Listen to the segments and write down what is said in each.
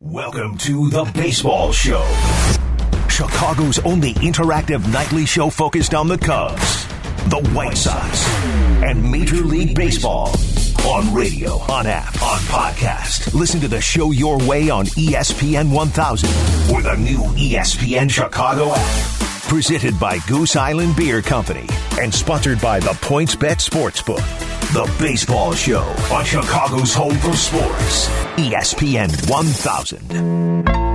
Welcome to the Baseball Show, Chicago's only interactive nightly show focused on the Cubs, the White Sox, and Major League Baseball. On radio, on app, on podcast. Listen to the show your way on ESPN 1000 or the new ESPN Chicago app. Presented by Goose Island Beer Company and sponsored by the PointsBet Sportsbook. The Baseball Show on Chicago's home for sports. ESPN 1000.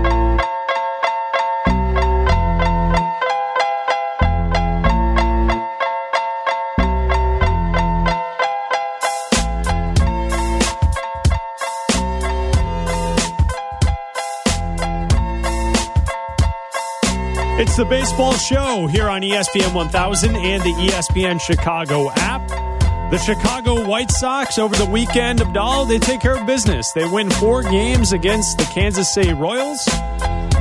Baseball show here on ESPN 1000 and the ESPN Chicago app. The Chicago White Sox over the weekend, Abdal, they take care of business. They win four games against the Kansas City Royals.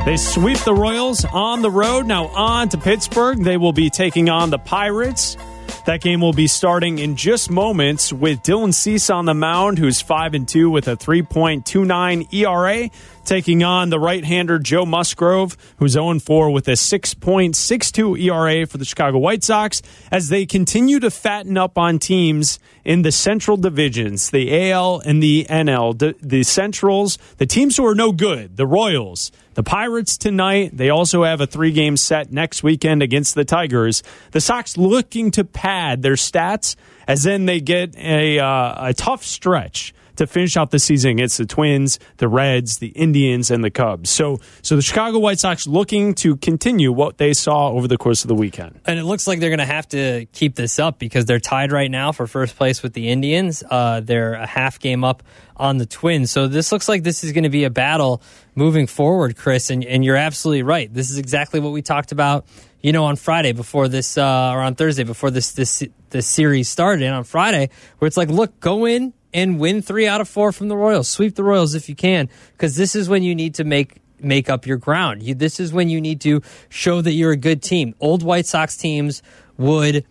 They sweep the Royals on the road. Now on to Pittsburgh. They will be taking on the Pirates. That game will be starting in just moments with Dylan Cease on the mound, who's 5 and 2 with a 3.29 ERA, taking on the right-hander Joe Musgrove, who's 0 4 with a 6.62 ERA for the Chicago White Sox as they continue to fatten up on teams in the Central divisions, the AL and the NL, the, the Centrals, the teams who are no good, the Royals, the Pirates tonight. They also have a three game set next weekend against the Tigers. The Sox looking to pad their stats as then they get a, uh, a tough stretch to finish out the season against the Twins, the Reds, the Indians, and the Cubs. So, so the Chicago White Sox looking to continue what they saw over the course of the weekend. And it looks like they're going to have to keep this up because they're tied right now for first place with the Indians. Uh, they're a half game up on the Twins. So this looks like this is going to be a battle moving forward, Chris. And, and you're absolutely right. This is exactly what we talked about, you know, on Friday before this, uh, or on Thursday before this, this, this series started. And on Friday, where it's like, look, go in and win three out of four from the Royals. Sweep the Royals if you can, because this is when you need to make make up your ground. You, this is when you need to show that you're a good team. Old White Sox teams would,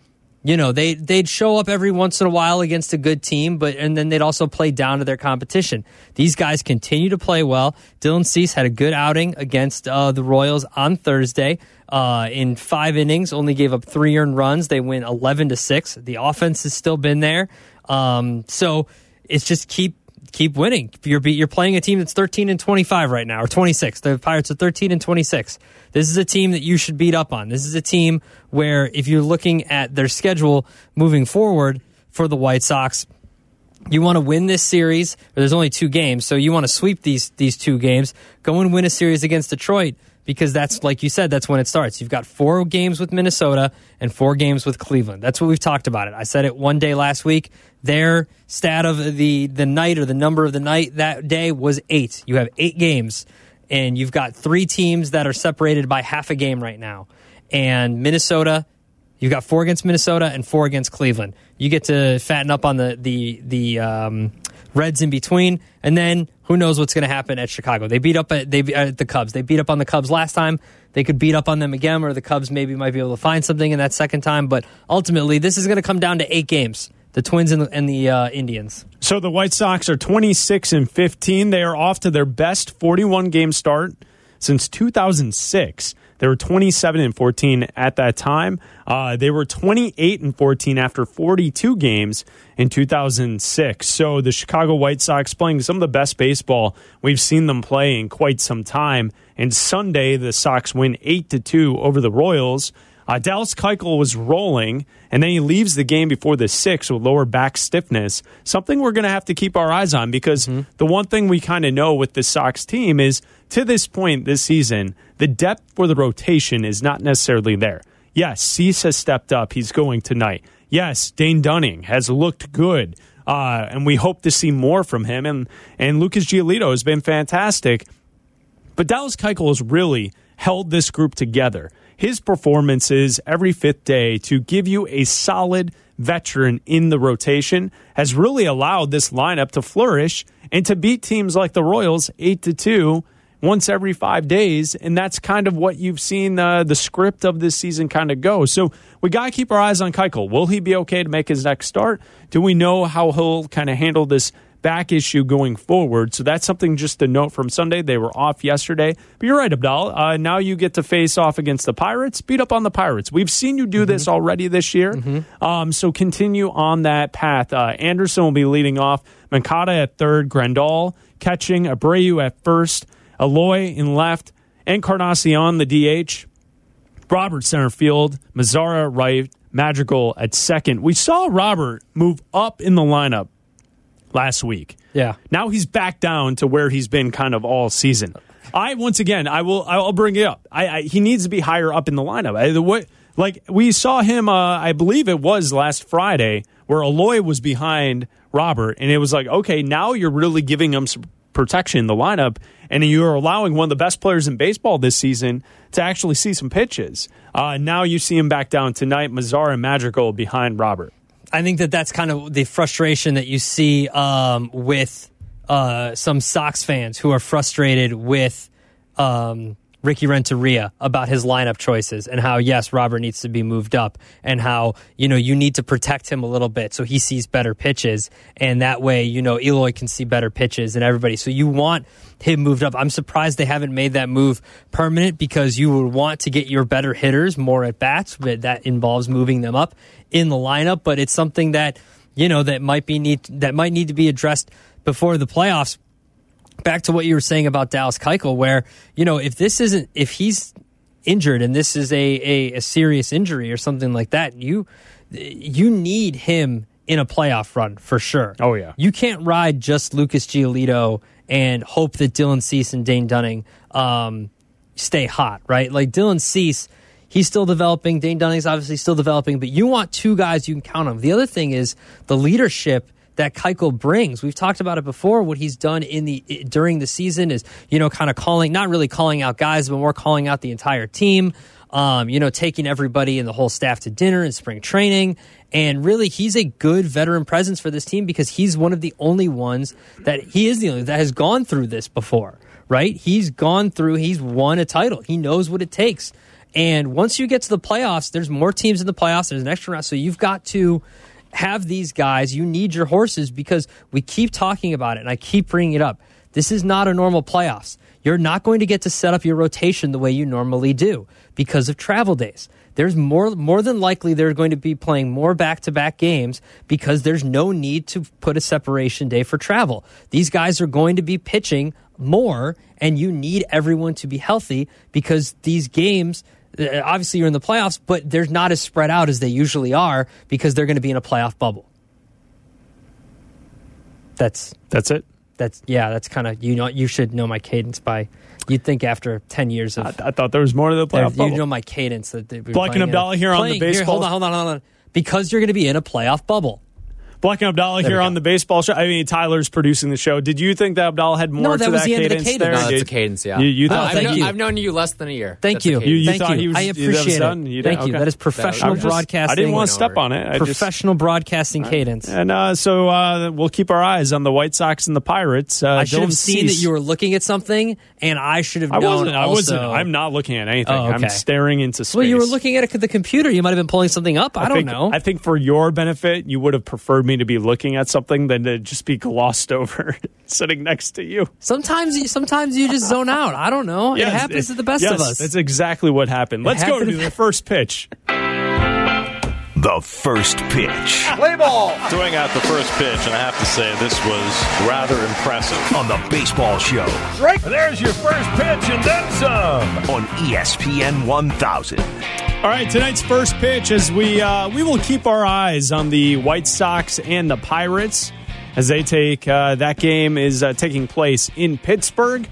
you know, they they'd show up every once in a while against a good team, but and then they'd also play down to their competition. These guys continue to play well. Dylan Cease had a good outing against uh, the Royals on Thursday. Uh, in five innings, only gave up three earned runs. They win eleven to six. The offense has still been there. Um, so it's just keep keep winning. You're you're playing a team that's 13 and 25 right now, or 26. The Pirates are 13 and 26. This is a team that you should beat up on. This is a team where if you're looking at their schedule moving forward for the White Sox, you want to win this series. There's only two games, so you want to sweep these these two games. Go and win a series against Detroit because that's like you said, that's when it starts. You've got four games with Minnesota and four games with Cleveland. That's what we've talked about it. I said it one day last week. Their stat of the the night or the number of the night that day was eight. You have eight games, and you've got three teams that are separated by half a game right now. And Minnesota, you've got four against Minnesota and four against Cleveland. You get to fatten up on the the the um, Reds in between, and then who knows what's going to happen at Chicago? They beat up at they at the Cubs. They beat up on the Cubs last time. They could beat up on them again, or the Cubs maybe might be able to find something in that second time. But ultimately, this is going to come down to eight games. The Twins and the, and the uh, Indians. So the White Sox are 26 and 15. They are off to their best 41 game start since 2006. They were 27 and 14 at that time. Uh, they were 28 and 14 after 42 games in 2006. So the Chicago White Sox playing some of the best baseball we've seen them play in quite some time. And Sunday, the Sox win 8 to 2 over the Royals. Uh, Dallas Keuchel was rolling, and then he leaves the game before the sixth with lower back stiffness. Something we're going to have to keep our eyes on because Mm-hmm. the one thing we kind of know with the Sox team is to this point this season, the depth for the rotation is not necessarily there. Yes, Cease has stepped up. He's going tonight. Yes, Dane Dunning has looked good, uh, and we hope to see more from him. And and Lucas Giolito has been fantastic. But Dallas Keuchel has really held this group together. His performances every fifth day to give you a solid veteran in the rotation has really allowed this lineup to flourish and to beat teams like the Royals 8 to 2 once every 5 days and that's kind of what you've seen uh, the script of this season kind of go. So we got to keep our eyes on Keuchel. Will he be okay to make his next start? Do we know how he'll kind of handle this back issue going forward. So that's something just to note from Sunday. They were off yesterday. But you're right, Abdal. Uh, now you get to face off against the Pirates, beat up on the Pirates. We've seen you do mm-hmm. this already this year. Mm-hmm. Um, so continue on that path. Uh, Anderson will be leading off, Moncada at third, Grandal catching, Abreu at first, Eloy in left, Encarnacion the DH, Robert center field, Mazara right, Madrigal at second. We saw Robert move up in the lineup last week. Yeah. Now he's back down to where he's been kind of all season. I once again, I will, I'll bring it up. I, I he needs to be higher up in the lineup. I, the way, like we saw him, uh, I believe it was last Friday, where Eloy was behind Robert, and it was like, okay, now you're really giving him some protection in the lineup, and you're allowing one of the best players in baseball this season to actually see some pitches. Uh, now you see him back down tonight, Mazara and Madrigal behind Robert. I think that that's kind of the frustration that you see um, with uh, some Sox fans who are frustrated with um, Ricky Renteria about his lineup choices and how yes, Robert needs to be moved up and how you know you need to protect him a little bit so he sees better pitches and that way you know Eloy can see better pitches and everybody. So you want him moved up. I'm surprised they haven't made that move permanent because you would want to get your better hitters more at bats, but that involves moving them up in the lineup. But it's something that you know that might be need that might need to be addressed before the playoffs back to what you were saying about Dallas Keuchel, where you know if this isn't if he's injured and this is a, a, a serious injury or something like that, you you need him in a playoff run for sure. Oh yeah, you can't ride just Lucas Giolito and hope that Dylan Cease and Dane Dunning um, stay hot, right? Like Dylan Cease. He's still developing. Dane Dunning's obviously still developing, but you want two guys you can count on. The other thing is the leadership that Keuchel brings. We've talked about it before. What he's done in the during the season is, you know, kind of calling, not really calling out guys, but more calling out the entire team. Um, you know, taking everybody and the whole staff to dinner in spring training. And really, he's a good veteran presence for this team because he's one of the only ones that he is the only that has gone through this before, right? He's gone through, he's won a title. He knows what it takes. And once you get to the playoffs, there's more teams in the playoffs. There's an extra round. So you've got to have these guys. You need your horses because we keep talking about it and I keep bringing it up. This is not a normal playoffs. You're not going to get to set up your rotation the way you normally do because of travel days. There's more more than likely they're going to be playing more back-to-back games because there's no need to put a separation day for travel. These guys are going to be pitching more and you need everyone to be healthy because these games Uh, obviously you're in the playoffs, but they're not as spread out as they usually are because they're going to be in a playoff bubble. That's that's it. That's yeah. That's kind of you know you should know my cadence by. You'd think after ten years of I, I thought there was more to the playoff. You know my cadence that Bleck and Abdallah here on the baseball. Here, hold on, hold on, hold on. Because you're going to be in a playoff bubble. Bleck and Abdallah here on the baseball show. I mean, Tyler's producing the show. Did you think that Abdallah had more no, that to was that the cadence, end of the cadence. there? No, that's a cadence, yeah. You, you thought, I've, known, you. I've known you less than a year. Thank that's you. You, you Thank thought you. he was, I appreciate it. it. Thank you. That is professional just, broadcasting. I didn't want to step on it. I professional just, broadcasting cadence. And uh, so uh, we'll keep our eyes on the White Sox and the Pirates. Uh, I should have seen cease. that you were looking at something, and I should have known. I wasn't. I wasn't. I'm not looking at anything. Oh. I'm staring into space. Well, you were looking at it, the computer. You might have been pulling something up. I, I don't know. I think for your benefit, you would have preferred me to be looking at something than to just be glossed over sitting next to you. Sometimes, you, sometimes you just zone out. I don't know. Yes, it happens it, to the best yes, of us. That's exactly what happened. Let's go to the first pitch. The first pitch. Play ball. Throwing out the first pitch, and I have to say this was rather impressive. On the baseball show. Strike. There's your first pitch and then some. On ESPN 1000. All right, tonight's first pitch as we uh, we will keep our eyes on the White Sox and the Pirates as they take uh, that game is uh, taking place in Pittsburgh.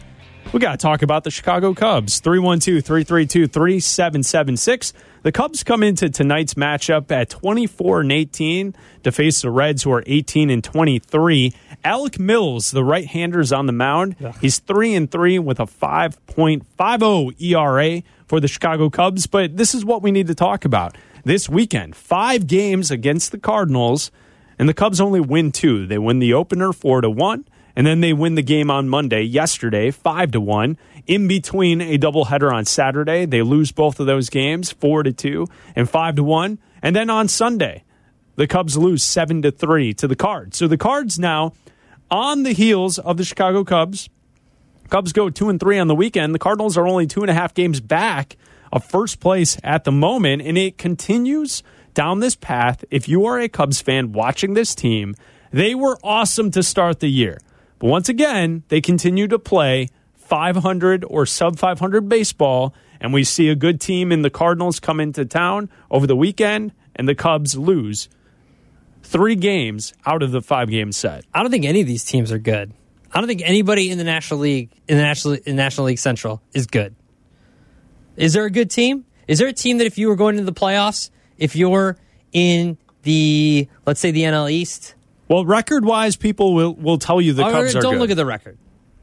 We got to talk about the Chicago Cubs. 312 332 3776. The Cubs come into tonight's matchup at 24 and 18 to face the Reds, who are 18 and 23. Alec Mills, the right hander, is on the mound. He's 3 and 3 with a 5.50 ERA for the Chicago Cubs. But this is what we need to talk about this weekend. Five games against the Cardinals, and the Cubs only win two. They win the opener 4 to 1. And then they win the game on Monday, yesterday, 5 to 1. In between a doubleheader on Saturday, they lose both of those games, 4 to 2 and 5 to 1. And then on Sunday, the Cubs lose 7 to 3 to the Cards. So the Cards now on the heels of the Chicago Cubs. Cubs go two and three on the weekend. The Cardinals are only two and a half games back of first place at the moment, and it continues down this path. If you are a Cubs fan watching this team, they were awesome to start the year. But once again, they continue to play 500 or sub 500 baseball, and we see a good team in the Cardinals come into town over the weekend, and the Cubs lose three games out of the five game set. I don't think any of these teams are good. I don't think anybody in the National League in the National in National League Central is good. Is there a good team? Is there a team that if you were going into the playoffs, if you're in the let's say the NL East, Well, record wise, people will, will tell you the Or Cubs are good. don't good. look at the record.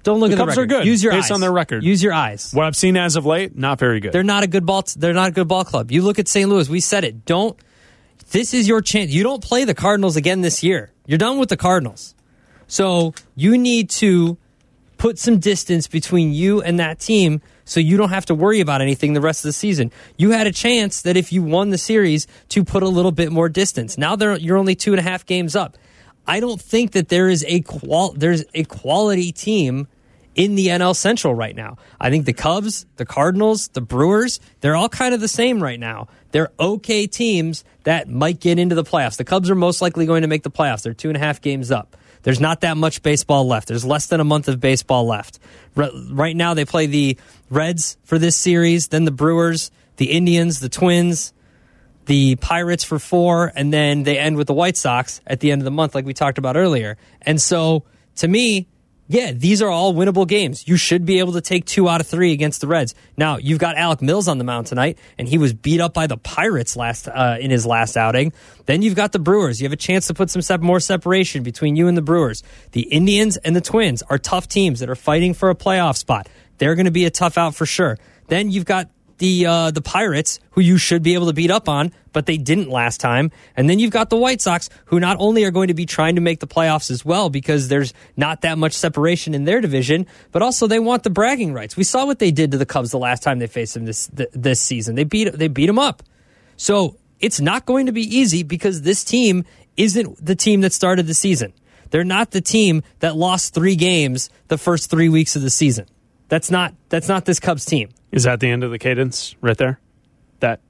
Don't look The at the Cubs are good Use your based eyes on their record. Use your eyes. what I've seen as of late, not very good. They're not a good ball. They're not a good ball club. You look at St. Louis. We said it. Don't. This is your chance. You don't play the Cardinals again this year. You're done with the Cardinals. So you need to put some distance between you and that team so you don't have to worry about anything the rest of the season. You had a chance that if you won the series to put a little bit more distance. Now they're, you're only two and a half games up. I don't think that there is a qual there's a quality team in the NL Central right now. I think the Cubs, the Cardinals, the Brewers, they're all kind of the same right now. They're okay teams that might get into the playoffs. The Cubs are most likely going to make the playoffs. They're two and a half games up. There's not that much baseball left. There's less than a month of baseball left. Right now, they play the Reds for this series, then the Brewers, the Indians, the Twins, the Pirates for four, and then they end with the White Sox at the end of the month, like we talked about earlier. And so, to me, yeah, these are all winnable games. You should be able to take two out of three against the Reds. Now you've got Alec Mills on the mound tonight, and he was beat up by the Pirates last uh, in his last outing. Then you've got the Brewers. You have a chance to put some sep- more separation between you and the Brewers. The Indians and the Twins are tough teams that are fighting for a playoff spot. They're going to be a tough out for sure. Then you've got the uh, the Pirates, who you should be able to beat up on, but they didn't last time. And then you've got the White Sox, who not only are going to be trying to make the playoffs as well because there's not that much separation in their division, but also they want the bragging rights. We saw what they did to the Cubs the last time they faced them this this season. They beat they beat them up. So it's not going to be easy because this team isn't the team that started the season. They're not the team that lost three games the first three weeks of the season. That's not that's not this Cubs team. Is that the end of the cadence right there? That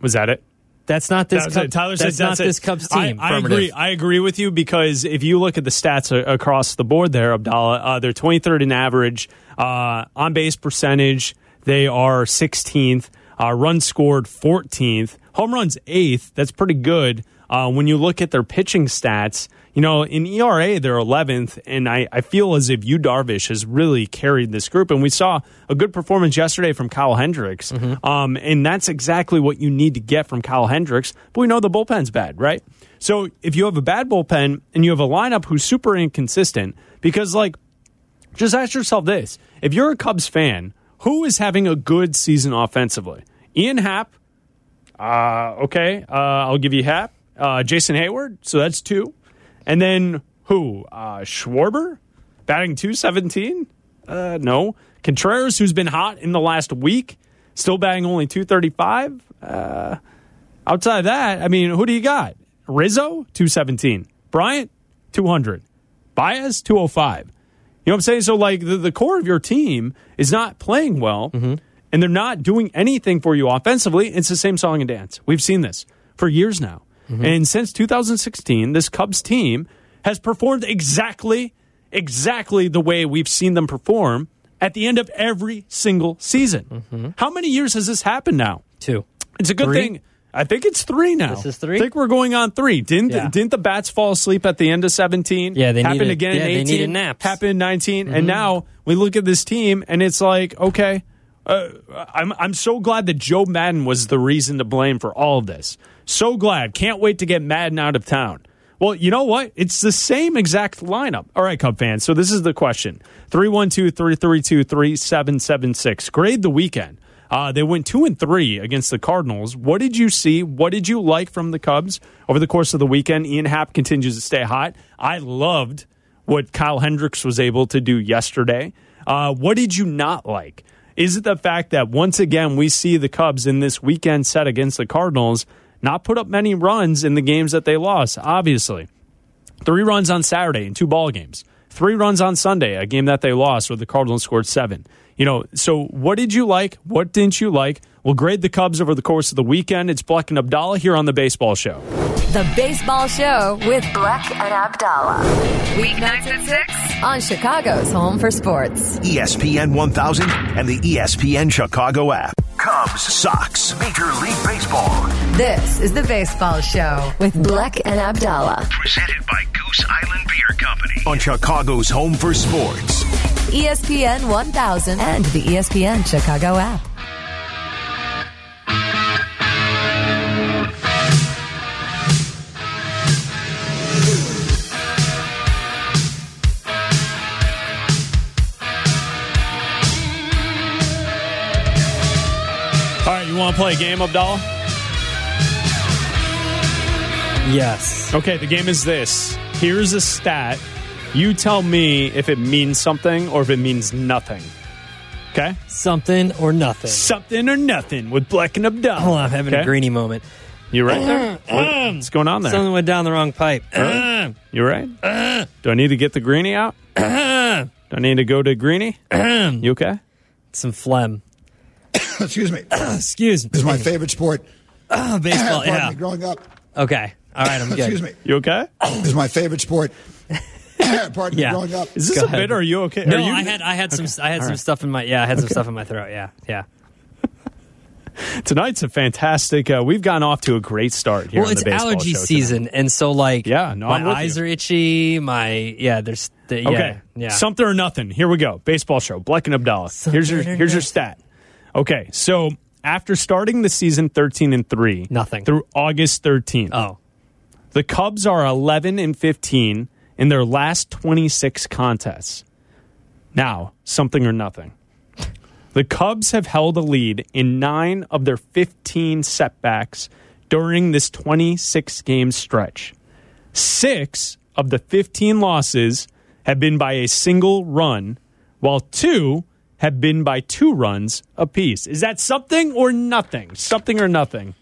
was that it? That's not this. That was Cub- it. Tyler that's said not that's it. this Cubs team. I, I agree. I agree with you because if you look at the stats a- across the board there, Abdallah, uh, they're 23rd in average uh, on base percentage. They are 16th. Uh, runs scored 14th. Home runs eighth. That's pretty good. Uh, when you look at their pitching stats, you know, in ERA, they're 11th, and I, I feel as if Yu Darvish has really carried this group. And we saw a good performance yesterday from Kyle Hendricks, um, and that's exactly what you need to get from Kyle Hendricks. But we know the bullpen's bad, right? So if you have a bad bullpen and you have a lineup who's super inconsistent, because, like, just ask yourself this if you're a Cubs fan, who is having a good season offensively? Ian Happ, uh, okay, uh, I'll give you Happ. Uh, Jason Heyward, so that's two. And then who? Uh, Schwarber, batting 217? Uh, no. Contreras, who's been hot in the last week, still batting only 235. Uh, outside of that, I mean, who do you got? Rizzo, 217. Bryant, 200. Baez, 205. You know what I'm saying? So, like, the, the core of your team is not playing well, and they're not doing anything for you offensively. It's the same song and dance. We've seen this for years now. Mm-hmm. And since 2016, this Cubs team has performed exactly, exactly the way we've seen them perform at the end of every single season. Mm-hmm. How many years has this happened now? Two. It's a good Three? thing. I think it's three now. This is three? I think we're going on three. Didn't Yeah. didn't the bats fall asleep at the end of seventeen? Yeah, they happened needed- again yeah, in they eighteen. needed naps. Happened in 19 and mm-hmm. now we look at this team and it's like okay. Uh, I'm I'm so glad that Joe Maddon was the reason to blame for all of this. So glad. Can't wait to get Maddon out of town. Well, you know what? It's the same exact lineup. All right, Cub fans. So this is the question 312 332 3776. Grade the weekend. Uh, they went two and three against the Cardinals. What did you see? What did you like from the Cubs over the course of the weekend? Ian Happ continues to stay hot. I loved what Kyle Hendricks was able to do yesterday. Uh, what did you not like? Is it the fact that once again we see the Cubs in this weekend set against the Cardinals not put up many runs in the games that they lost? Obviously, three runs on Saturday in two ball games. three runs on Sunday, a game that they lost where the Cardinals scored seven. You know, so what did you like? What didn't you like? We'll grade the Cubs over the course of the weekend. It's Bleck and Abdallah here on the Baseball Show. The Baseball Show with Bleck and Abdallah. Weeknights at 6 on Chicago's Home for Sports. ESPN 1000 and the ESPN Chicago app. Cubs, Sox, Major League Baseball. This is the Baseball Show with Bleck and Abdallah. Presented by Goose Island Beer Company. On Chicago's Home for Sports. ESPN 1000 and the ESPN Chicago app. All right, you want to play a game, Abdallah? Yes. Okay, the game is this. Here's a stat. You tell me if it means something or if it means nothing. Okay? Something or nothing. Something or nothing with Bleck and Abdallah. Hold on, I'm having Okay? a greeny moment. You right there? Uh-huh. What- what's going on there? Something went down the wrong pipe. Uh-huh. You right? Uh-huh. Do I need to get the greenie out? Do I need to go to greenie? you okay? Some phlegm. Excuse me. Excuse me. This is my favorite sport. Oh, baseball. Yeah. me, growing up. Okay. All right. I'm good. Excuse me. You okay? This is my favorite sport. Pardon Yeah. me, growing up. Is this Go a bit or are you okay? No, you- I had I had some I had All some right. stuff in my yeah I had some stuff in my throat. Yeah. Yeah. Tonight's a fantastic. Uh, we've gotten off to a great start here. well, on it's the baseball allergy show tonight. season, and so like Yeah, no, my eyes you. are itchy. My yeah, there's the, yeah, Okay. yeah. Something or nothing. Here we go. Baseball show. Bleck and Abdallah. here's your Something or here's your stat. Okay. So after starting the season 13 and 3 Nothing. through August 13th, oh, the Cubs are 11 and 15 in their last 26 contests. Now, something or nothing. The Cubs have held a lead in 9 of their 15 setbacks during this 26 game stretch. 6 of the 15 losses have been by a single run, while 2 have been by two runs apiece. Is that something or nothing? Something or nothing?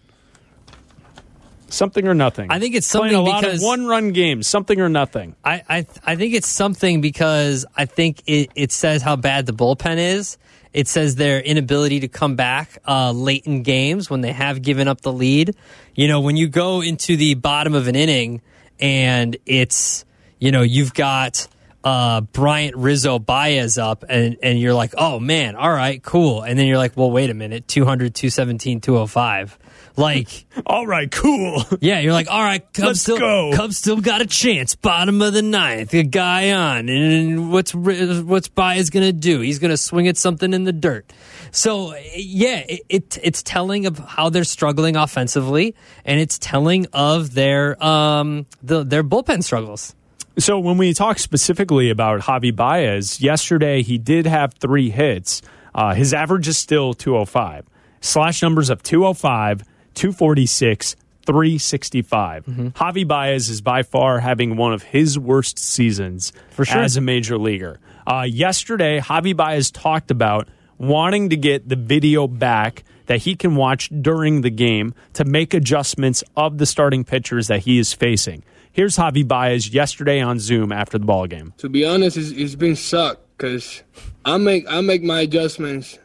Something or nothing. I think it's Playing something a lot because- of one-run games. Something or nothing. I I I think it's something because I think it it says how bad the bullpen is. It says their inability to come back uh, late in games when they have given up the lead. You know, when you go into the bottom of an inning and it's you know you've got uh, Bryant Rizzo Baez up and and you're like, oh man, all right, cool. And then you're like, well, wait a minute, 200, 217, 205. Like, All right, cool. yeah, you're like, all right, Cubs Let's still, go. Cubs still got a chance. Bottom of the ninth, a guy on, and what's what's Baez gonna do? He's gonna swing at something in the dirt. So yeah, it, it it's telling of how they're struggling offensively, and it's telling of their um the, their bullpen struggles. So when we talk specifically about Javi Baez, yesterday he did have three hits. Uh, his average is still 205. Slash numbers of 205, 246, 365. Mm-hmm. Javi Baez is by far having one of his worst seasons For sure. as a major leaguer. Uh, yesterday, Javi Baez talked about wanting to get the video back that he can watch during the game to make adjustments of the starting pitchers that he is facing. Here's Javi Baez yesterday on Zoom after the ball game. to be honest, it's, it's been suck because I make I make my adjustments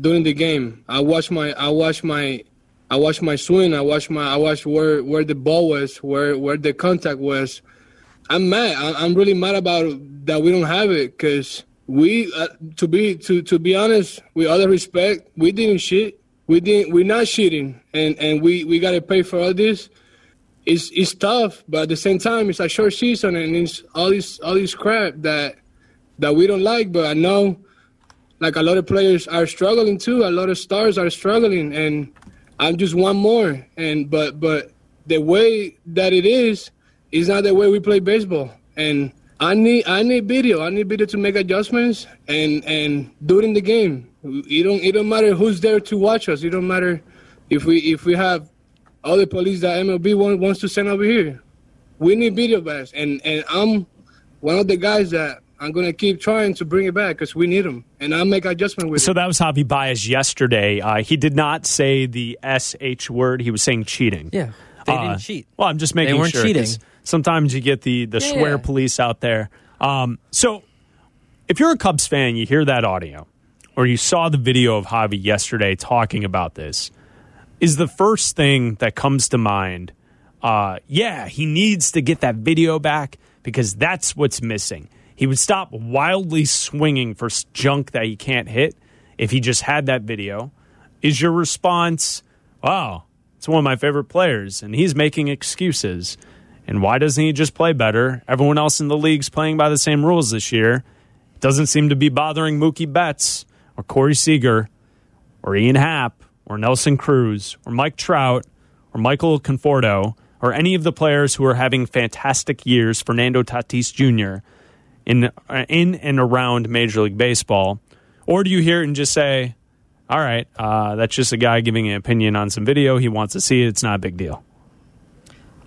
during the game. I watch my I watch my I watch my swing. I watch my I watch where where the ball was, where where the contact was. I'm mad. I, I'm really mad about that we don't have it because we uh, to be to to be honest, with the respect, we didn't shit. We didn't. We're not cheating, and and we we gotta pay for all this it's it's tough, but at the same time, it's a short season and it's all this all this crap that that we don't like. But I know, like a lot of players are struggling too. A lot of stars are struggling, and I'm just one more. And but but the way that it is is not the way we play baseball. And I need I need video. I need video to make adjustments and and in the game. It don't it don't matter who's there to watch us. It don't matter if we if we have all the police that MLB want, wants to send over here. We need video back, and and I'm one of the guys that I'm gonna keep trying to bring it back because we need them, and I'll make adjustment with So it. that was Javi Baez yesterday. Uh, he did not say the sh word. He was saying cheating. Yeah, they Uh, didn't cheat. Well, I'm just making weren't sure. 'cause cheating. Sometimes you get the the Yeah, swear yeah. police out there. Um, so, if you're a Cubs fan, you hear that audio, or you saw the video of Javi yesterday talking about this, is the first thing that comes to mind. Uh, yeah, he needs to get that video back because that's what's missing. He would stop wildly swinging for junk that he can't hit if he just had that video. Is your response, wow, it's one of my favorite players and he's making excuses? And why doesn't he just play better? Everyone else in the league's playing by the same rules this year. Doesn't seem to be bothering Mookie Betts or Corey Seager or Ian Happ or Nelson Cruz or Mike Trout or Michael Conforto or any of the players who are having fantastic years, Fernando Tatis Jr., in, uh, in and around Major League Baseball? Or do you hear it and just say, all right, uh, that's just a guy giving an opinion on some video. He wants to see it. It's not a big deal.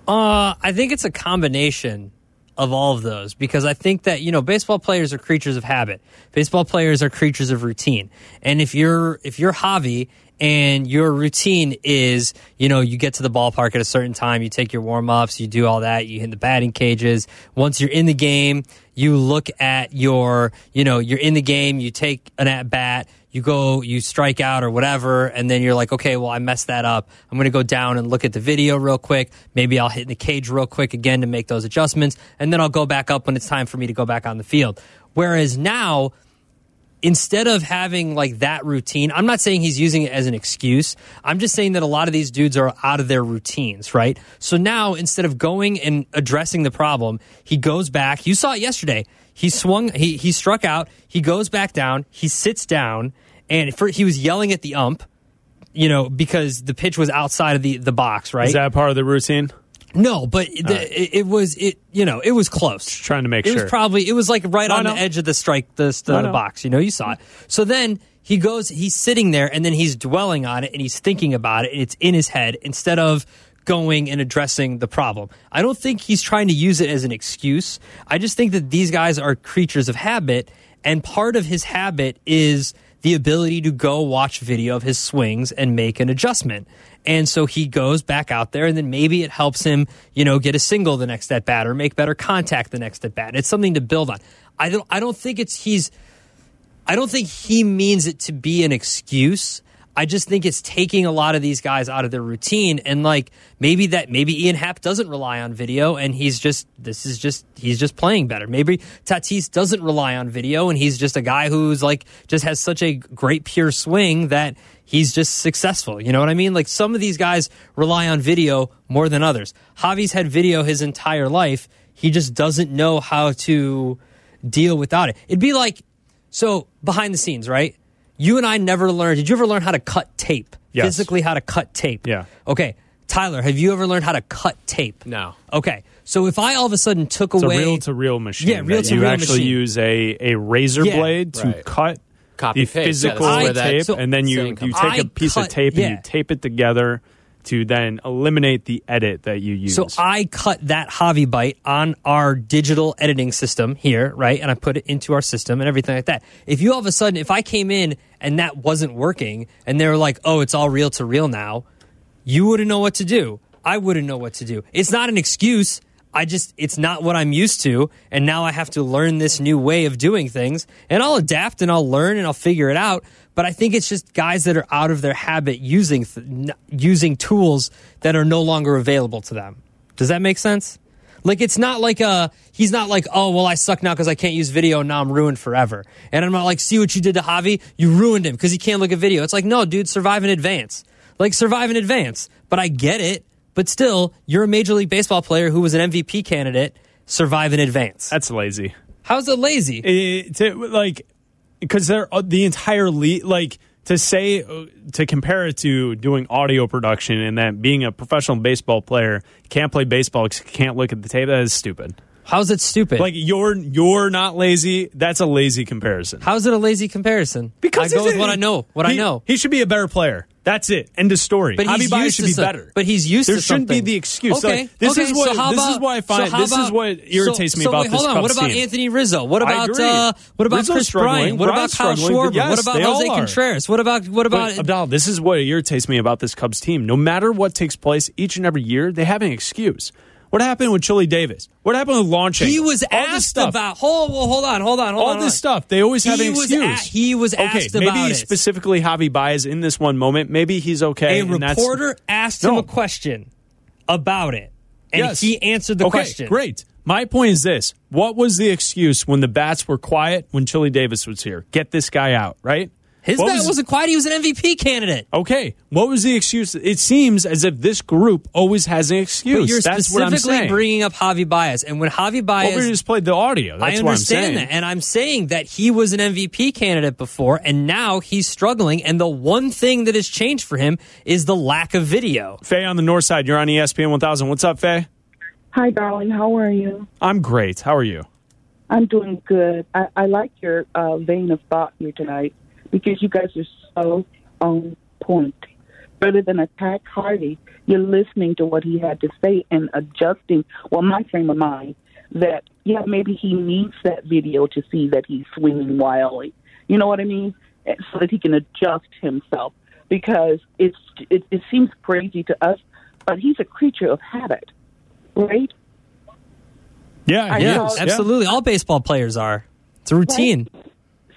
Uh, I think it's a combination of all of those because I think that you know baseball players are creatures of habit. Baseball players are creatures of routine. And if you're if you're Javi and your routine is you know you get to the ballpark at a certain time, you take your warm ups, you do all that, you hit the batting cages. Once you're in the game, you look at your you know you're in the game, you take an at bat you go, you strike out or whatever, and then you're like, okay, well, I messed that up. I'm going to go down and look at the video real quick. Maybe I'll hit in the cage real quick again to make those adjustments, and then I'll go back up when it's time for me to go back on the field. Whereas now, instead of having like that routine, I'm not saying he's using it as an excuse. I'm just saying that a lot of these dudes are out of their routines, right? So now instead of going and addressing the problem, he goes back. You saw it yesterday. He swung, he, he struck out, he goes back down, he sits down, and for, he was yelling at the ump, you know, because the pitch was outside of the, the box, right? Is that part of the routine? No, but the, it, it was it you know it was close. Just trying to make it sure. was probably it was like right No, on no. the edge of the strike the, the know. box. You know, you saw it. So then he goes, he's sitting there, and then he's dwelling on it, and he's thinking about it, and it's in his head instead of going and addressing the problem. I don't think he's trying to use it as an excuse. I just think that these guys are creatures of habit, and part of his habit is the ability to go watch video of his swings and make an adjustment. And so he goes back out there, and then maybe it helps him, you know, get a single the next at bat or make better contact the next at bat. It's something to build on. I don't. I don't think it's he's. I don't think he means it to be an excuse. I just think it's taking a lot of these guys out of their routine and like maybe that maybe Ian Happ doesn't rely on video and he's just this is just he's just playing better. Maybe Tatis doesn't rely on video and he's just a guy who's like just has such a great pure swing that he's just successful. You know what I mean? Like some of these guys rely on video more than others. Javi's had video his entire life. He just doesn't know how to deal without it. It'd be like so behind the scenes, right? You and I never learned. Did you ever learn how to cut tape? Yes. Physically, how to cut tape. Yeah. Okay, Tyler, have you ever learned how to cut tape? No. Okay, so if I all of a sudden took It's away a reel to reel machine. Yeah, reel that to You actually use a, a razor Yeah. blade to Right. cut Copy the paste. Physical that's where that tape, so- and then you, you take I a piece cut- of tape and yeah. you tape it together to then eliminate the edit that you use. So I cut that Javi bite on our digital editing system here, right? And I put it into our system and everything like that. If you all of a sudden, if I came in and that wasn't working and they were like, oh, it's all real to real now, you wouldn't know what to do. I wouldn't know what to do. It's not an excuse. I just, it's not what I'm used to. And now I have to learn this new way of doing things. And I'll adapt and I'll learn and I'll figure it out. But I think it's just guys that are out of their habit using, th- using tools that are no longer available to them. Does that make sense? Like it's not like uh he's not like oh well I suck now because I can't use video now I'm ruined forever and I'm not like see what you did to Javi you ruined him because he can't look at video it's like no dude survive in advance like survive in advance but I get it but still you're a major league baseball player who was an MVP candidate survive in advance. That's lazy. how's it lazy? Eh, to, like because they're uh, the entire league like to say uh, to compare it to doing audio production and that being a professional baseball player can't play baseball can't look at the tape that is stupid. How's it stupid? Like you're you're not lazy that's a lazy comparison. How's it a lazy comparison? Because I go with what I know what I know. he should be a better player that's it end of story But Javi he's Baez used should to be some- better But he's used there to something. There shouldn't be the excuse Okay, Like, this okay, is what so how this is about- why I find so this is what irritates so, me about wait, this hold on. What about team. Anthony Rizzo? What about uh, what about Rizzo's Chris. Bryant? What about Kyle Schwarber? yes, what about Jose. Contreras? What about what about But Abdal, this is what irritates me about this Cubs team. No matter what takes place each and every year, they have an excuse. What happened with Chili Davis? What happened with launching? He was All asked about. Hold, well, hold on, hold on, hold all on. All this stuff. They always have He an was excuse. a- he was okay, asked maybe about it. specifically Javi Baez in this one moment. Maybe he's okay. A reporter asked him a question about it, and Yes. he answered the okay, question. Great. My point is this: What was the excuse when the bats were quiet when Chili Davis was here? Get this guy out, right? His What bat was- wasn't quiet. He was an MVP candidate. Okay, what was the excuse? It seems as if this group always has an excuse. But you're That's what I'm specifically bringing up Javi Baez, and when Javi Baez, well, we just played the audio. That's I what I'm understand saying. that, and I'm saying that he was an MVP candidate before, and now he's struggling. And the one thing that has changed for him is the lack of video. Faye on the north side, you're on ESPN 1000. What's up, Faye? Hi, darling. How are you? I'm great. How are you? I'm doing good. I, I like your uh, vein of thought here tonight because you guys are so on point. Rather than attack Hardy, you're listening to what he had to say and adjusting, well, my frame of mind, that, yeah, maybe he needs that video to see that he's swinging wildly. You know what I mean? So that he can adjust himself because it's it, it seems crazy to us, but he's a creature of habit, right? Yeah, I Yeah, know. absolutely. All baseball players are. It's a routine.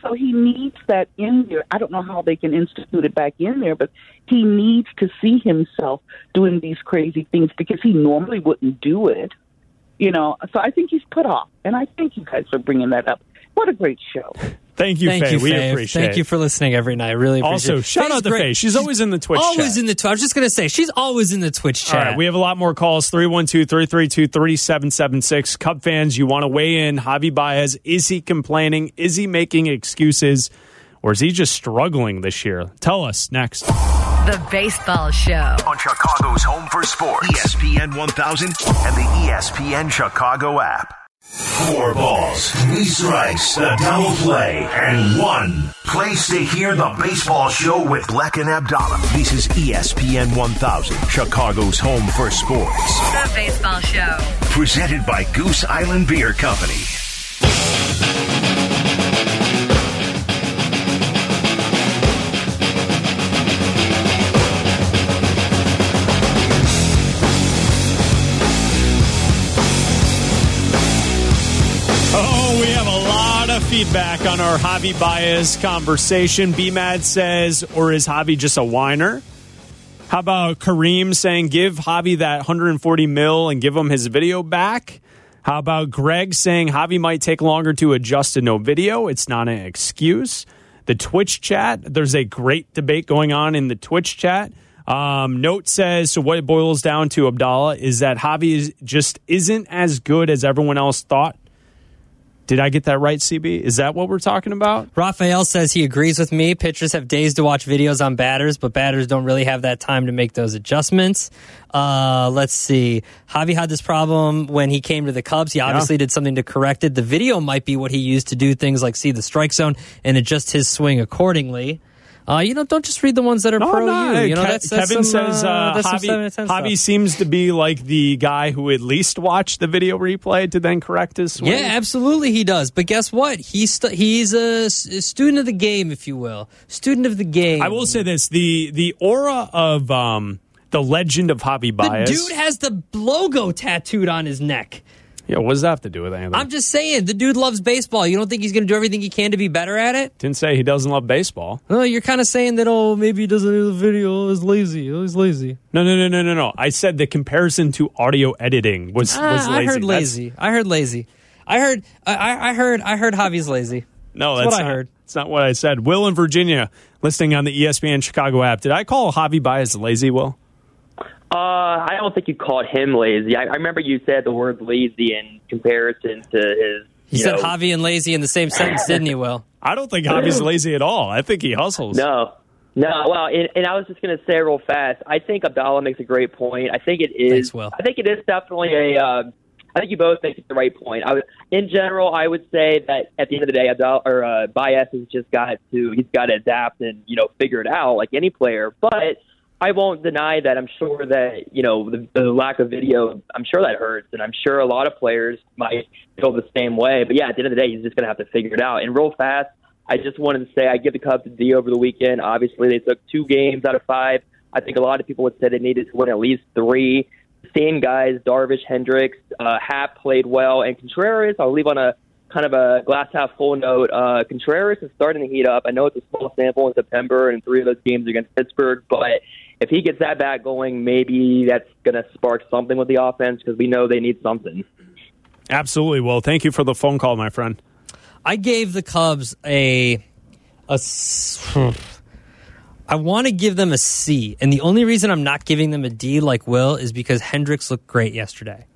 So he needs that in there. I don't know how they can institute it back in there, but he needs to see himself doing these crazy things because he normally wouldn't do it. You know, so I think he's put off, and I thank you guys for bringing that up. What a great show! Thank you, Thank Faye. you, we Faye. appreciate Thank it. you for listening every night. I really appreciate Also, it. shout Faye's out to great. Faye. She's always in the Twitch always chat. in the Twitch. I was just going to say, she's always in the Twitch chat. All right, we have a lot more calls 312 332 3776. Cub fans, you want to weigh in. Javi Baez, is he complaining? Is he making excuses? Or is he just struggling this year? Tell us next. The Baseball Show. On Chicago's home for sports, ESPN 1000 and the ESPN Chicago app. Four balls, three strikes, the double play, and one place to hear the baseball show with Bleck and Abdallah. This is ESPN 1000, Chicago's home for sports. The Baseball Show. Presented by Goose Island Beer Company. Feedback on our Javi Baez conversation. BMAD says, or is Javi just a whiner? How about Kareem saying, give Javi that 140 mil and give him his video back? How about Greg saying Javi might take longer to adjust to no video? It's not an excuse. The Twitch chat, there's a great debate going on in the Twitch chat. Um, note says, so what it boils down to, Abdallah, is that Javi is, just isn't as good as everyone else thought. Did I get that right, CB? Is that what we're talking about? Raphael says he agrees with me. Pitchers have days to watch videos on batters, but batters don't really have that time to make those adjustments. Uh, let's see. Javi had this problem when he came to the Cubs. He obviously did something to correct it. The video might be what he used to do things like see the strike zone and adjust his swing accordingly. Uh, you know, don't just read the ones that are No, pro you. You know, Ke- that's, that's Kevin some, says uh, uh, that's Javi, seven out of 10 Javi seems to be like the guy who at least watched the video replay to then correct his swing. Yeah, absolutely he does. But guess what? He's st- he's a, s- a student of the game, if you will. Student of the game. I will say this: the the aura of um, the legend of Javi the dude has the logo tattooed on his neck. Yeah, what does that have to do with anything? I'm just saying, the dude loves baseball. You don't think he's going to do everything he can to be better at it? Didn't say he doesn't love baseball. No, you're kind of saying that. Oh, maybe he doesn't do the video. He's lazy. Oh, he's lazy. No, no, no, no, no, no. I said the comparison to audio editing was Ah, was lazy. I heard That's- lazy. I heard lazy. I heard. I, I heard. I heard Javi's lazy. No, That's that's, what I heard. That's not what I said. Will in Virginia, listening on the ESPN Chicago app. Did I call Javi Baez lazy? Will? Uh, I don't think you called him lazy. I, I remember you said the word lazy in comparison to his. he you said know, Javi and lazy in the same sentence, didn't you? Will? I don't think Javi's lazy at all. I think he hustles. No, no. Well, and, and I was just going to say real fast. I think Abdallah makes a great point. I think it is. Thanks, Will. I think it is definitely a. Uh, I think you both make the right point. I would, in general, I would say that at the end of the day, Abdallah or uh, Baez has just got to. He's got to adapt and you know figure it out like any player. But I won't deny that I'm sure that you know the, the lack of video. I'm sure that hurts, and I'm sure a lot of players might feel the same way. But yeah, at the end of the day, he's just going to have to figure it out. And real fast, I just wanted to say I give the Cubs a D over the weekend. Obviously, they took two games out of five. I think a lot of people would say they needed to win at least three. same guys, Darvish, Hendricks, uh, Hap played well, and Contreras. I'll leave on a kind of a glass half full note. Uh, Contreras is starting to heat up. I know it's a small sample in September, and three of those games against Pittsburgh, but if he gets that back going, maybe that's going to spark something with the offense because we know they need something. Absolutely. Well, thank you for the phone call, my friend. I gave the Cubs a a. s- I want to give them a C, and the only reason I'm not giving them a D like Will is because Hendricks looked great yesterday.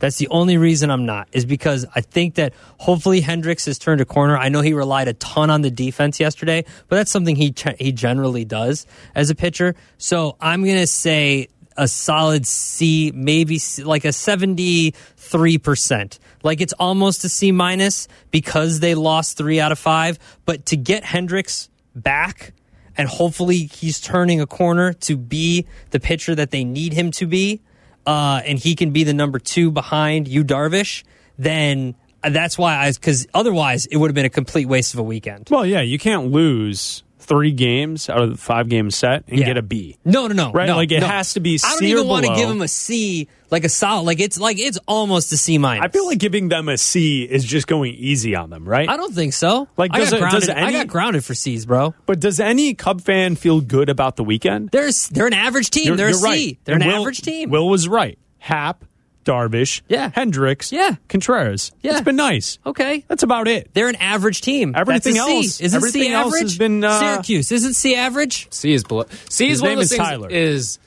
That's the only reason I'm not, is because I think that hopefully Hendricks has turned a corner. I know he relied a ton on the defense yesterday, but that's something he he generally does as a pitcher. So I'm gonna say a solid C, maybe C- like a 73%. Like it's almost a C minus because they lost three out of five. But to get Hendricks back and hopefully he's turning a corner to be the pitcher that they need him to be, uh, and he can be the number two behind you, Darvish, then that's why I, because otherwise it would have been a complete waste of a weekend. Well, yeah, you can't lose three games out of the five game set and Yeah. get a B. No, no, no. Right? no, Like, it no. has to be I don't even want to give him a C, like a solid. Like it's like it's almost a C minus. I feel like giving them a C is just going easy on them, right? I don't think so. Like, I got it- grounded. does I got grounded for C's, bro. But does any Cub fan feel good about the weekend? There's they're an average team. You're- they're you're C. right. They're And an Will- average team. Will was right. Happ, Darvish, Yeah. Hendricks, Yeah. Contreras. Yeah. It's been nice. okay. That's about it. They're an average team. Everything That's a C. else- Isn't everything C else average? has been, uh, Syracuse. Isn't C average? C is below. C His one name of those is things Tyler. is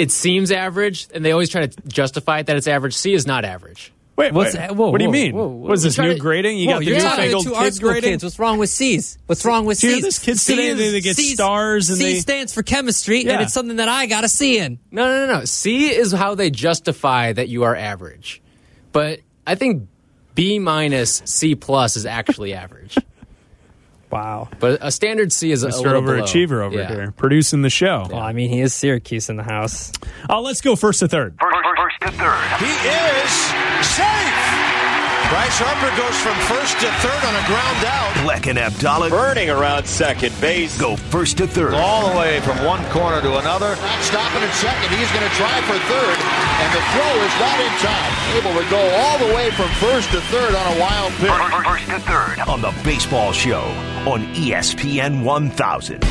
it seems average, and they always try to justify it that it's average. C is not average. Wait, What's wait. that? Whoa, what do you whoa, mean? whoa, What is this new to- grading? You Whoa, got the you're talking to newfangled two art kids school grading? kids. What's wrong with C's? What's wrong with Do C's? hear this kids today, they- they get C's- stars and C they- stands for chemistry, Yeah. and it's something that I got a C in. No, no, no, no. C is how they justify that you are average, but I think B minus C plus is actually average. Wow. But a standard C is a Mr. little below. Overachiever over Yeah. here, producing the show. Well, I mean, he is Syracuse in the house. Uh, let's go first to third. First to third. He is safe. Bryce Harper goes from first to third on a ground out. Bleck and Abdallah Burning around second base. go first to third. All the way from one corner to another. Not stopping at second. He's going to try for third, and the throw is not in time. Able to go all the way from first to third on a wild pitch. First to third on the Baseball Show on ESPN 1000.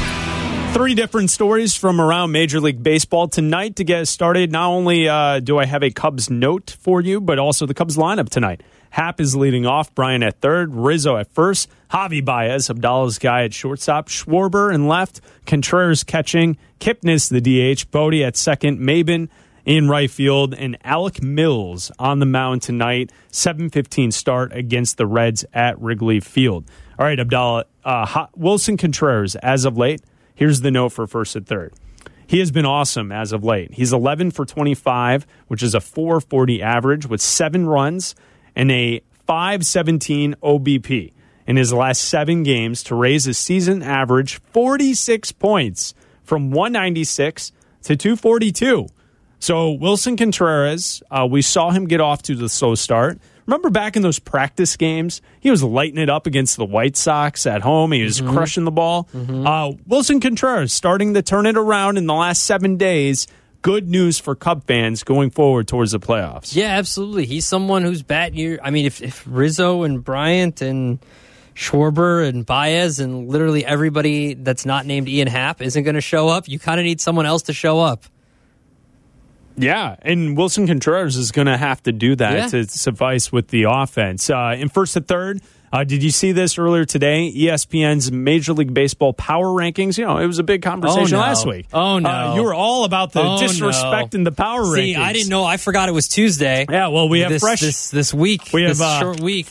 Three different stories from around Major League Baseball tonight to get started. Not only uh, do I have a Cubs note for you, but also the Cubs lineup tonight. Happ is leading off, Bryant at third, Rizzo at first, Javi Baez, Abdallah's guy at shortstop, Schwarber in left, Contreras catching, Kipnis the DH, Bote at second, Maybin in right field, and Alec Mills on the mound tonight. 7:15 start against the Reds at Wrigley Field. All right, Abdallah, uh, Willson Contreras as of late. Here's the note for first and third. He has been awesome as of late. He's 11 for 25, which is a 440 average with seven runs and a 517 OBP in his last seven games to raise his season average 46 points from 196 to 242. So Willson Contreras, uh, we saw him get off to the slow start. Remember back in those practice games, he was lighting it up against the White Sox at home. He was crushing the ball. Uh, Willson Contreras starting to turn it around in the last seven days. Good news for Cub fans going forward towards the playoffs. Yeah, absolutely. He's someone who's batting your. I mean, if, if Rizzo and Bryant and Schwarber and Baez and literally everybody that's not named Ian Happ isn't going to show up, you kind of need someone else to show up. Yeah, and Willson Contreras is going to have to do that Yeah. to suffice with the offense. Uh, in first to third, uh, did you see this earlier today? ESPN's Major League Baseball power rankings. You know, it was a big conversation Oh, no. last week. Oh, no. Uh, you were all about the Oh, disrespect no. in the power See, rankings. I didn't know. I forgot it was Tuesday. Yeah, well, we have this, fresh, this this week. We have, this uh, short week.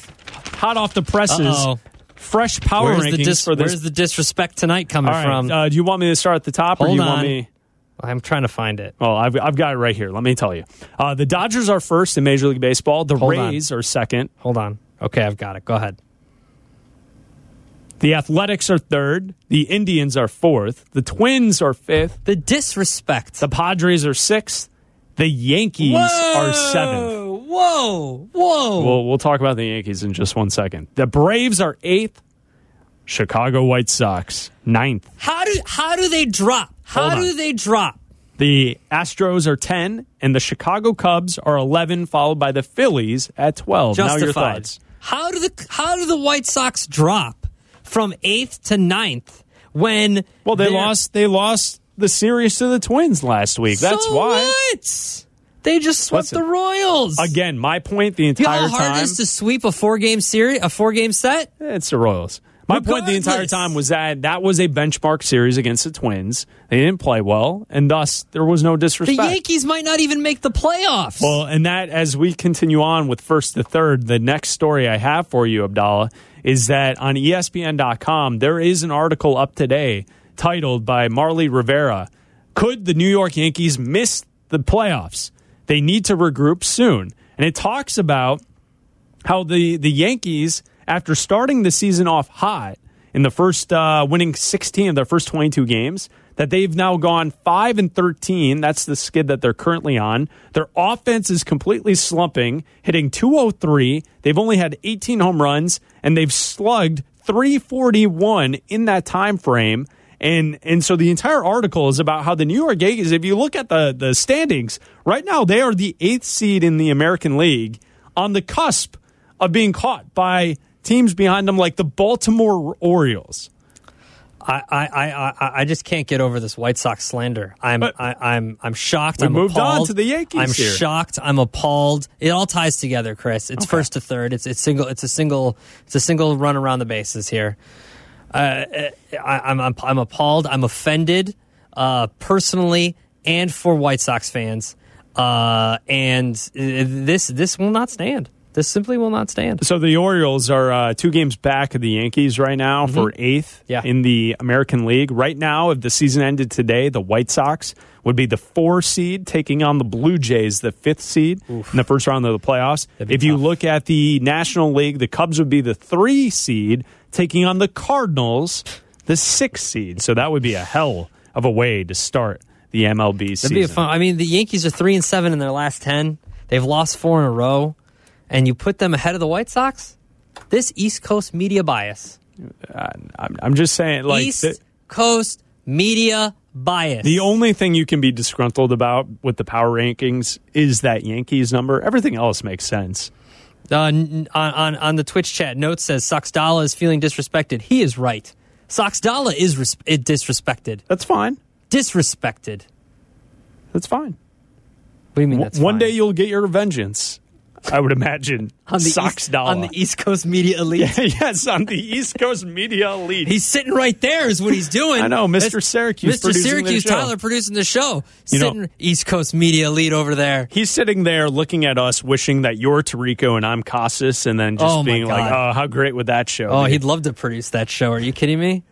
hot off the presses, Uh-oh. fresh power Where's rankings the dis- for this. Where's the disrespect tonight coming all right, from? uh, do you want me to start at the top, or do Hold you want on. me? I'm trying to find it. Well, I've, I've got it right here. Let me tell you. Uh, the Dodgers are first in Major League Baseball. The Hold on. Rays are second. Hold on. Okay, I've got it. Go ahead. The Athletics are third. The Indians are fourth. The Twins are fifth. The disrespect. The Padres are sixth. The Yankees are seventh. Whoa! Whoa! We'll, we'll talk about the Yankees in just one second. The Braves are eighth. Chicago White Sox ninth. How do how do they drop? How do they drop? The Astros are 10, and the Chicago Cubs are 11, followed by the Phillies at 12. Now your thoughts. How do the how do the White Sox drop from eighth to ninth when Well, they lost. They lost the series to the Twins last week. That's So why. What? They just swept Listen, the Royals. Again, my point the you know entire how hard time. it is to sweep a four game series, a four game set. It's the Royals. My point the entire time was that that was a benchmark series against the Twins. They didn't play well, and thus there was no disrespect. The. Yankees might not even make the playoffs. Well, and that as we continue on with first to third, the next story I have for you, Abdallah, is that on ESPN.com there is an article up today titled by Marly Rivera, "Could the New York Yankees miss the playoffs? They need to regroup soon." And it talks about how the the Yankees, after starting the season off hot in the first uh, winning 16 of their first 22 games, that they've now gone five and 13. That's the skid that they're currently on. Their offense is completely slumping, hitting 203. They've only had 18 home runs, and they've slugged 341 in that time frame. And and so the entire article is about how the New York Yankees, if you look at the the standings right now, they are the eighth seed in the American League, on the cusp of being caught by teams behind them like the Baltimore Orioles. I, I, I, I- just can't get over this White Sox slander. I'm But- I, I'm I'm shocked. I'm moved on appalled. to the Yankees I'm here. shocked. I'm appalled. It all ties together, Chris. It's first to third. It's it's single. It's a single. It's a single run around the bases here. Uh, I, I'm, I'm I'm appalled. I'm offended, uh, personally and for White Sox fans. Uh, and uh, this this will not stand. This simply will not stand. So the Orioles are uh, two games back of the Yankees right now for eighth Mm-hmm. Yeah. in the American League. Right now, if the season ended today, the White Sox would be the four seed taking on the Blue Jays, the fifth seed in the first round of the playoffs. If you look at the National League, the Cubs would be the three seed taking on the Cardinals, the sixth seed. So that would be a hell of a way to start the MLB season. That'd be a fun. I mean, the Yankees are three and seven in their last ten. They've lost four in a row, and you put them ahead of the White Sox. This East Coast media bias. I'm, I'm just saying, like East the- Coast media bias. The only thing you can be disgruntled about with the power rankings is that Yankees number. Everything else makes sense. Uh, on, on on the Twitch chat, note says Soxdala is feeling disrespected. He is right. Soxdala is res- it disrespected. That's fine. Disrespected. That's fine. What do you mean? W- That's One fine? day you'll get your vengeance. I would imagine. on the Sox East, dollar. on the East Coast media elite. yes, on the East Coast media elite. He's sitting right there, is what he's doing. I know, Mr. That's- Syracuse Mr. Syracuse. Tyler producing the show. You know- sitting East Coast media elite over there. He's sitting there looking at us, wishing that you're Tarico and I'm Casas, and then just Oh, being like, "Oh, how great would that show?" Oh, be?" he'd love to produce that show. Are you kidding me?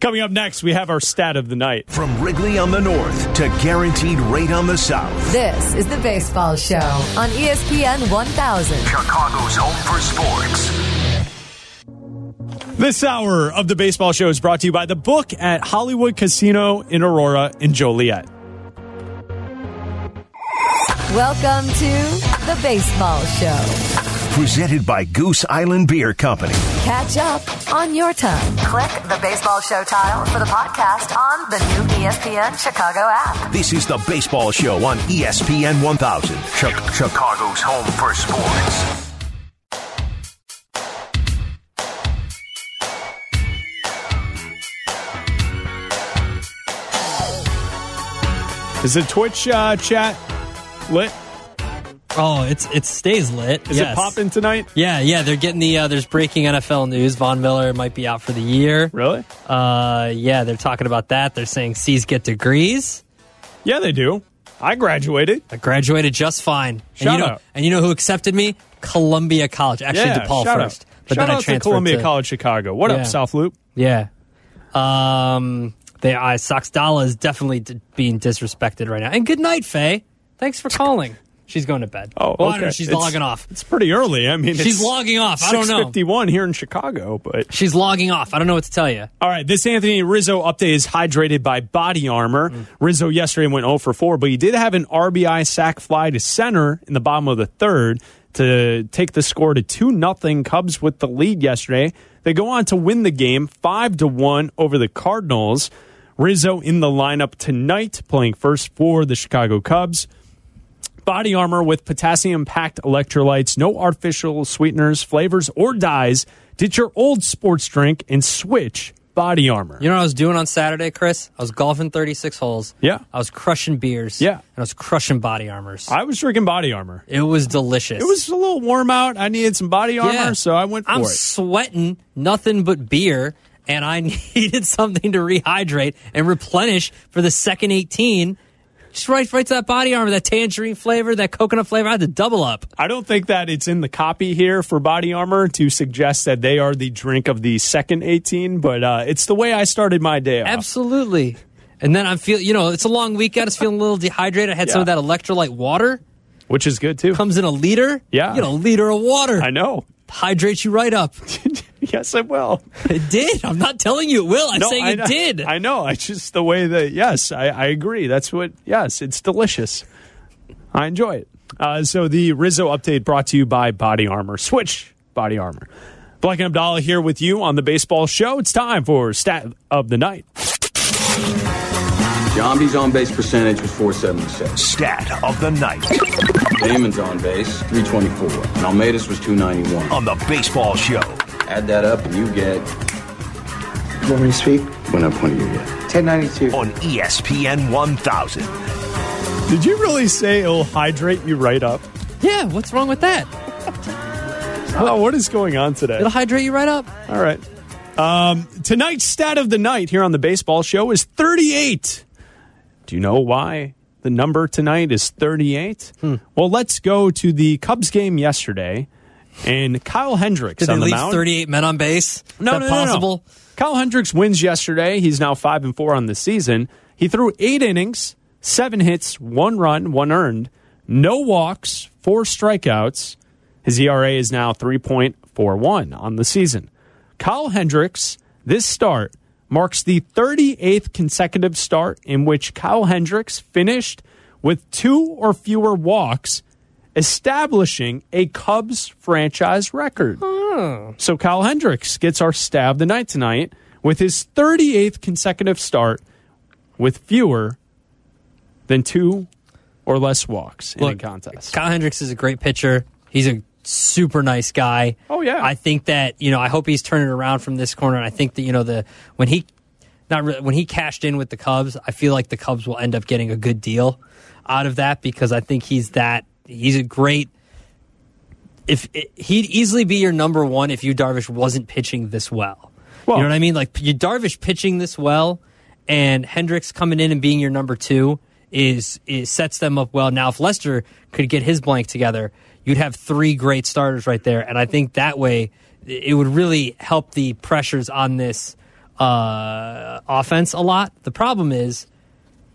Coming up next, we have our stat of the night. From Wrigley on the north to guaranteed rate on the south. This is the Baseball Show on ESPN 1000. Chicago's home for sports. This hour of the baseball show is brought to you by the book at Hollywood Casino in Aurora in Joliet. Welcome to the Baseball Show. Presented by Goose Island Beer Company. Catch up on your time. Click the Baseball Show tile for the podcast on the new ESPN Chicago app. This is the baseball show on ESPN 1000, Chi- Chicago's home for sports. Is the Twitch uh, chat lit? Oh, it's it stays lit. Is yes. it popping tonight? Yeah, yeah. They're getting the uh, there's breaking NFL news. Von Miller might be out for the year. Really? Uh, yeah, they're talking about that. They're saying C's get degrees. Yeah, they do. I graduated. I graduated just fine. and Shout you know, out. And you know who accepted me? Columbia College. Actually, yeah, DePaul first. Out. But shout then I out to transferred Columbia to- College Chicago. What Yeah. up, South Loop? Yeah. Um, they I Soxdala is definitely d- being disrespected right now. And good night, Faye. Thanks for calling. She's going to bed. Oh, well, okay. She's It's- logging off. It's pretty early. I mean, She's it's logging off. I don't know. 651 here in Chicago, but She's logging off. I don't know what to tell you. All right, this Anthony Rizzo update is hydrated by Body Armor. Mm. Rizzo yesterday went 0 for 4, but he did have an RBI sac fly to center in the bottom of the third to take the score to 2 nothing. Cubs with the lead yesterday. They go on to win the game 5 to 1 over the Cardinals. Rizzo in the lineup tonight, playing first for the Chicago Cubs. Body armor with potassium packed electrolytes, no artificial sweeteners, flavors, or dyes. Ditch your old sports drink and switch body armor. You know what I was doing on Saturday, Chris? I was golfing 36 holes. Yeah. I was crushing beers. Yeah. And I was crushing body armors. I was drinking body armor. It was delicious. It was a little warm out. I needed some body armor, Yeah. so I went for I'm it. sweating nothing but beer, and I needed something to rehydrate and replenish for the second 18. Just right, right to that body armor, that tangerine flavor, that coconut flavor. I had to double up. I don't think that it's in the copy here for Body Armor to suggest that they are the drink of the second 18, but uh, it's the way I started my day off. Absolutely. And then I'm feeling, you know, it's a long weekend. I was feeling a little dehydrated. I had some of that electrolyte water. Which is good too. Comes in a liter. Yeah. You get a liter of water. I know. Hydrates you right up. yes, it will. It did. I'm not telling you it will. I'm No, saying I it did. I know. I just the way that yes, I, I agree. That's what yes, it's delicious. I enjoy it. Uh, so the Rizzo update brought to you by Body Armor. Switch Body Armor. Bleck and Abdallah here with you on the baseball show. It's time for stat of the night. John B's on base percentage was 476. Stat of the night Damon's on base 324. And Almeida's was 291. on the baseball show. Add that up and you get. Want me to speak? What up, what do you get? 1092. On ESPN 1000. Did you really say it'll hydrate you right up? yeah. What's wrong with that? Oh, what is going on today? It'll hydrate you right up. All right. Um, tonight's stat of the night here on the baseball show is 38. Do you know why the number tonight is 38? Hmm. Well, let's go to the Cubs game yesterday and Kyle Hendricks Did they on the leave mound. 38 men on base? No, no, no, no. possible? Kyle Hendricks wins yesterday. He's now 5 and 4 on the season. He threw 8 innings, 7 hits, 1 run, 1 earned, no walks, 4 strikeouts. His ERA is now 3.41 on the season. Kyle Hendricks, this start marks the 38th consecutive start in which Kyle Hendricks finished with two or fewer walks, establishing a Cubs franchise record. Hmm. So Kyle Hendricks gets our stab the night tonight with his 38th consecutive start with fewer than two or less walks in a contest. Kyle Hendricks is a great pitcher. He's a super nice guy. Oh, yeah. I think that you know. I hope he's turning around from this corner. And I think that you know the when he not really, when he cashed in with the Cubs, I feel like the Cubs will end up getting a good deal out of that because I think he's that he's a great. If he'd easily be your number one if you Darvish wasn't pitching this well. Well- you know what I mean? Like you Darvish pitching this well, and Hendricks coming in and being your number two is is sets them up well. Now, if Lester could get his blank together, you'd have three great starters right there, and I think that way it would really help the pressures on this uh, offense a lot. The problem is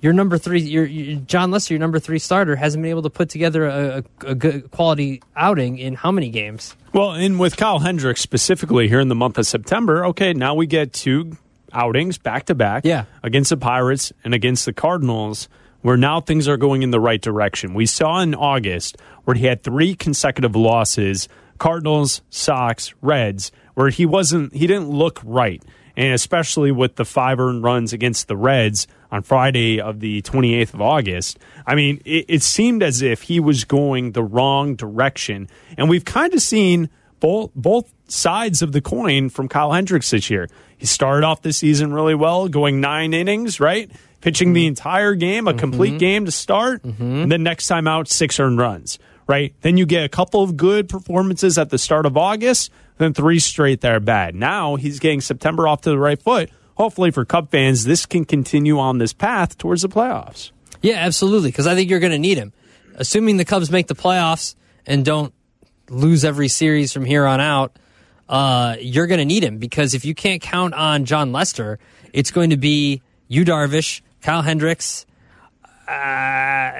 your number three, your, your Jon Lester, your number three starter, hasn't been able to put together a, a, a good quality outing in how many games? Well, and with Kyle Hendricks specifically here in the month of September, okay, now we get two outings back to back Yeah. against the Pirates and against the Cardinals, where now things are going in the right direction. We saw in August where he had three consecutive losses Cardinals, Sox, Reds, where he wasn't, he didn't look right. And especially with the five earned runs against the Reds on Friday of the 28th of August. I mean, it, it seemed as if he was going the wrong direction. And we've kind of seen both both sides of the coin from Kyle Hendricks this year. He started off the season really well, going nine innings, right? Pitching the entire game, a mm-hmm. complete game to start, mm-hmm. and then next time out, six earned runs, right? Then you get a couple of good performances at the start of August, then three straight that are bad. Now he's getting September off to the right foot. Hopefully for Cub fans, this can continue on this path towards the playoffs. Yeah, absolutely. Because I think you're going to need him. Assuming the Cubs make the playoffs and don't lose every series from here on out, uh, you're going to need him. Because if you can't count on Jon Lester, it's going to be you, Darvish, Kyle Hendricks. Uh,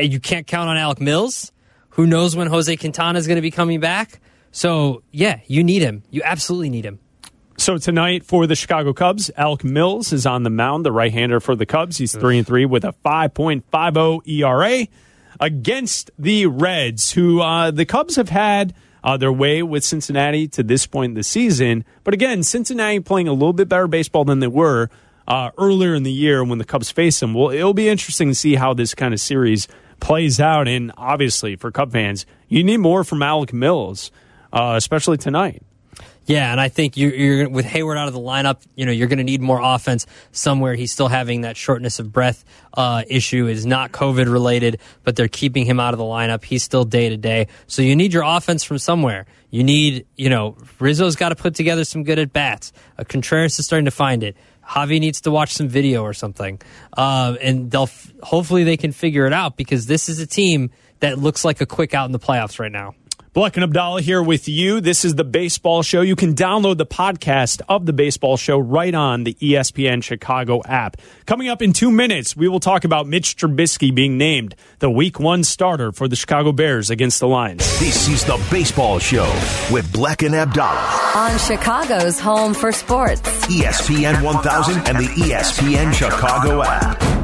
you can't count on Alec Mills. Who knows when Jose Quintana is going to be coming back? So, yeah, you need him. You absolutely need him. So tonight for the Chicago Cubs, Alec Mills is on the mound, the right-hander for the Cubs. He's three and three with a 5.50 ERA against the Reds, who uh, the Cubs have had uh, their way with Cincinnati to this point in the season. But again, Cincinnati playing a little bit better baseball than they were uh, earlier in the year when the Cubs face them. Well, it'll be interesting to see how this kind of series plays out. And obviously, for Cub fans, you need more from Alec Mills, uh, especially tonight. Yeah, and I think you're, you're with Heyward out of the lineup. You know, you're going to need more offense somewhere. He's still having that shortness of breath uh, issue. It is not COVID related, but they're keeping him out of the lineup. He's still day to day. So you need your offense from somewhere. You need, you know, Rizzo's got to put together some good at bats. Uh, Contreras is starting to find it. Javi needs to watch some video or something, uh, and they'll f- hopefully they can figure it out because this is a team that looks like a quick out in the playoffs right now. Bleck and Abdallah here with you. This is the Baseball Show. You can download the podcast of the Baseball Show right on the ESPN Chicago app. Coming up in two minutes, we will talk about Mitch Trubisky being named the Week One starter for the Chicago Bears against the Lions. This is the Baseball Show with Bleck and Abdallah. On Chicago's home for sports. ESPN 1000 and the ESPN Chicago app.